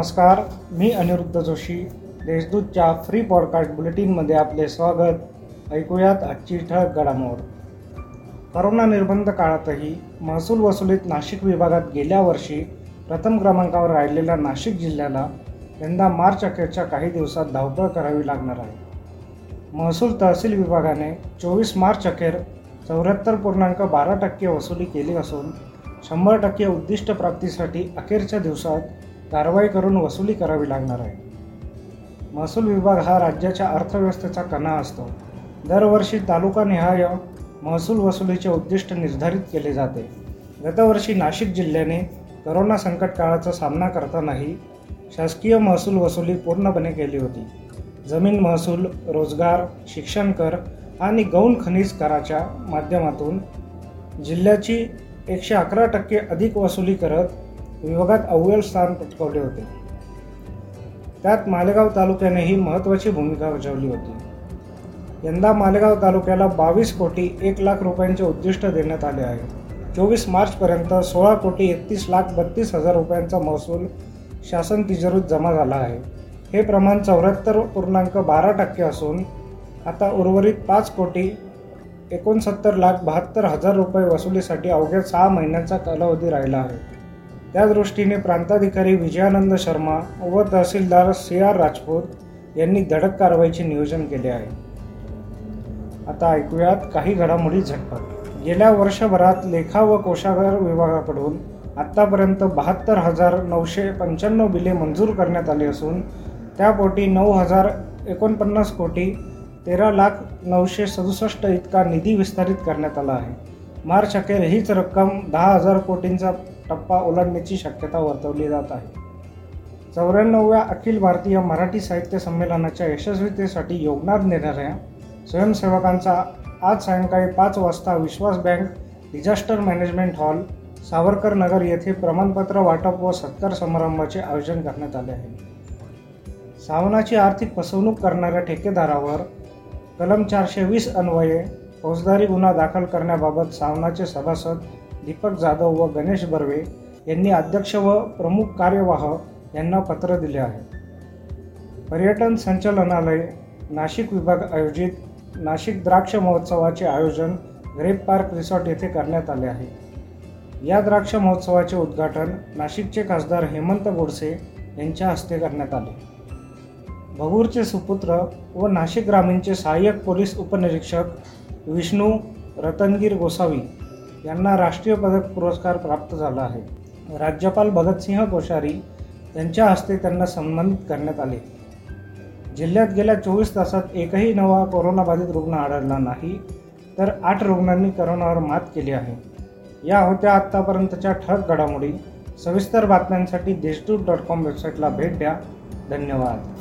नमस्कार मी अनिरुद्ध जोशी. देशदूतच्या फ्री पॉडकास्ट बुलेटिनमध्ये आपले स्वागत. ऐकूयात आजची ठळक घडामोड. करोना निर्बंध काळातही महसूल वसुलीत नाशिक विभागात गेल्या वर्षी प्रथम क्रमांकावर राहिलेल्या नाशिक जिल्ह्याला यंदा मार्च अखेरच्या काही दिवसात धावपळ करावी लागणार आहे. महसूल तहसील विभागाने चोवीस मार्च अखेर चौऱ्याहत्तर पूर्णांक बारा टक्के वसुली केली असून शंभर टक्के उद्दिष्ट प्राप्तीसाठी अखेरच्या दिवसात कारवाई करून वसुली करावी लागणार आहे. महसूल विभाग हा राज्याच्या अर्थव्यवस्थेचा कणा असतो. दरवर्षी तालुकानिहाय महसूल वसुलीचे उद्दिष्ट निर्धारित केले जाते. गतवर्षी नाशिक जिल्ह्याने करोना संकट काळाचा सामना करतानाही शासकीय महसूल वसुली पूर्णपणे केली होती. जमीन महसूल रोजगार शिक्षण कर आणि गौण खनिज कराच्या माध्यमातून जिल्ह्याची एकशे अकरा टक्के अधिक वसुली करत विभागात अव्वल स्थान पटकावले होते. त्यात मालेगाव तालुक्यानेही महत्त्वाची भूमिका बजावली होती. यंदा मालेगाव तालुक्याला बावीस कोटी एक लाख रुपयांचे उद्दिष्ट देण्यात आले आहे. चोवीस मार्चपर्यंत सोळा कोटी एकतीस लाख बत्तीस हजार रुपयांचा महसूल शासन तिजोरीत जमा झाला आहे. हे प्रमाण चौऱ्याहत्तर पूर्णांक बारा टक्के असून आता उर्वरित पाच कोटी एकोणसत्तर लाख बहात्तर हजार रुपये वसुलीसाठी अवघ्या सहा महिन्यांचा कालावधी राहिला आहे. त्या दृष्टीने प्रांताधिकारी विजयानंद शर्मा व तहसीलदार सी आर राजपूत यांनी धडक कारवाईचे नियोजन केले आहे. आता ऐकूयात काही घडामोडी झटपट. गेल्या वर्षभरात लेखा व कोशागार विभागाकडून आत्तापर्यंत बहात्तर हजार नऊशे पंच्याण्णव बिले मंजूर करण्यात आली असून त्यापोटी नऊ हजार एकोणपन्नास कोटी तेरा लाख नऊशे सदुसष्ट इतका निधी विस्तारित करण्यात आला आहे. मार्च अखेर हीच रक्कम दहा हजार कोटींचा टप्पा ओलांडण्याची शक्यता वर्तवली जात आहे. चौऱ्याण्णवव्या अखिल भारतीय मराठी साहित्य संमेलनाच्या यशस्वीतेसाठी योगदान देणाऱ्या स्वयंसेवकांचा आज सायंकाळी पाच वाजता Vishwas bank disaster management hall Savarkar Nagar येथे प्रमाणपत्र वाटप व सत्कार समारंभाचे आयोजन करण्यात आले आहे. सावनाची आर्थिक फसवणूक करणाऱ्या ठेकेदारावर कलम चारशे वीस अन्वये फौजदारी गुन्हा दाखल करण्याबाबत सावनाचे सभासद दीपक जाधव व गणेश बर्वे यांनी अध्यक्ष व प्रमुख कार्यवाह यांना पत्र दिले आहे. पर्यटन संचालनालय नाशिक विभाग आयोजित नाशिक द्राक्ष महोत्सवाचे आयोजन ग्रेप पार्क रिसॉर्ट येथे करण्यात आले आहे. या द्राक्ष महोत्सवाचे उद्घाटन नाशिकचे खासदार हेमंत गोडसे यांच्या हस्ते करण्यात आले. भगूरचे सुपुत्र व नाशिक ग्रामीणचे सहाय्यक पोलीस उपनिरीक्षक विष्णू रतनगीर गोसावी यांना राष्ट्रीय पदक पुरस्कार प्राप्त झाला आहे. राज्यपाल भगतसिंह कोश्यारी यांच्या हस्ते त्यांना सन्मानित करण्यात आले. जिल्ह्यात गेल्या चोवीस तासात एकही नवा कोरोनाबाधित रुग्ण आढळला नाही तर आठ रुग्णांनी करोनावर मात केली आहे. या होत्या आत्तापर्यंतच्या ठळक घडामोडी. सविस्तर बातम्यांसाठी देशदूत डॉट कॉम वेबसाईटला भेट द्या. धन्यवाद.